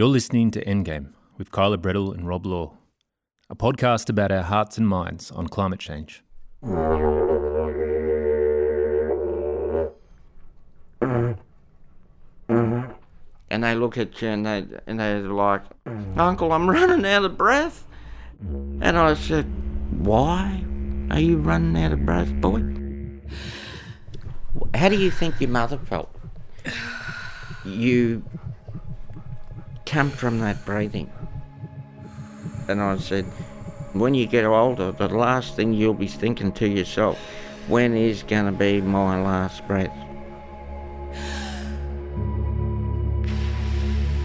You're listening to Endgame with Kyla Brettle and Rob Law, a podcast about our hearts and minds on climate change. and they look at you and they and they're like, "Uncle, I'm running out of breath." And I said, "Why are you running out of breath, boy?" How do you think your mother felt? You come from that breathing. And I said, when you get older, the last thing you'll be thinking to yourself, when is going to be my last breath?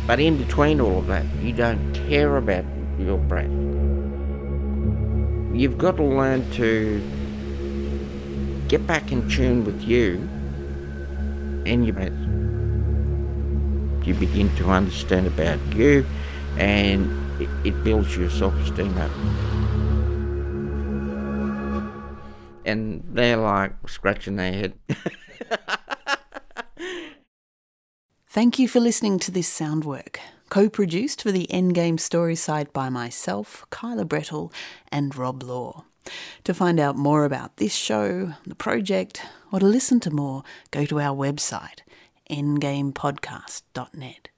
But in between all of that, you don't care about your breath. You've got to learn to get back in tune with you and your breath. You begin to understand about you and it, builds your self-esteem up. And they're like scratching their head. Thank you for listening to this sound work, co produced for the Endgame story site by myself, Kyla Brettle, and Rob Law. To find out more about this show, the project, or to listen to more, go to our website, endgamepodcast.net.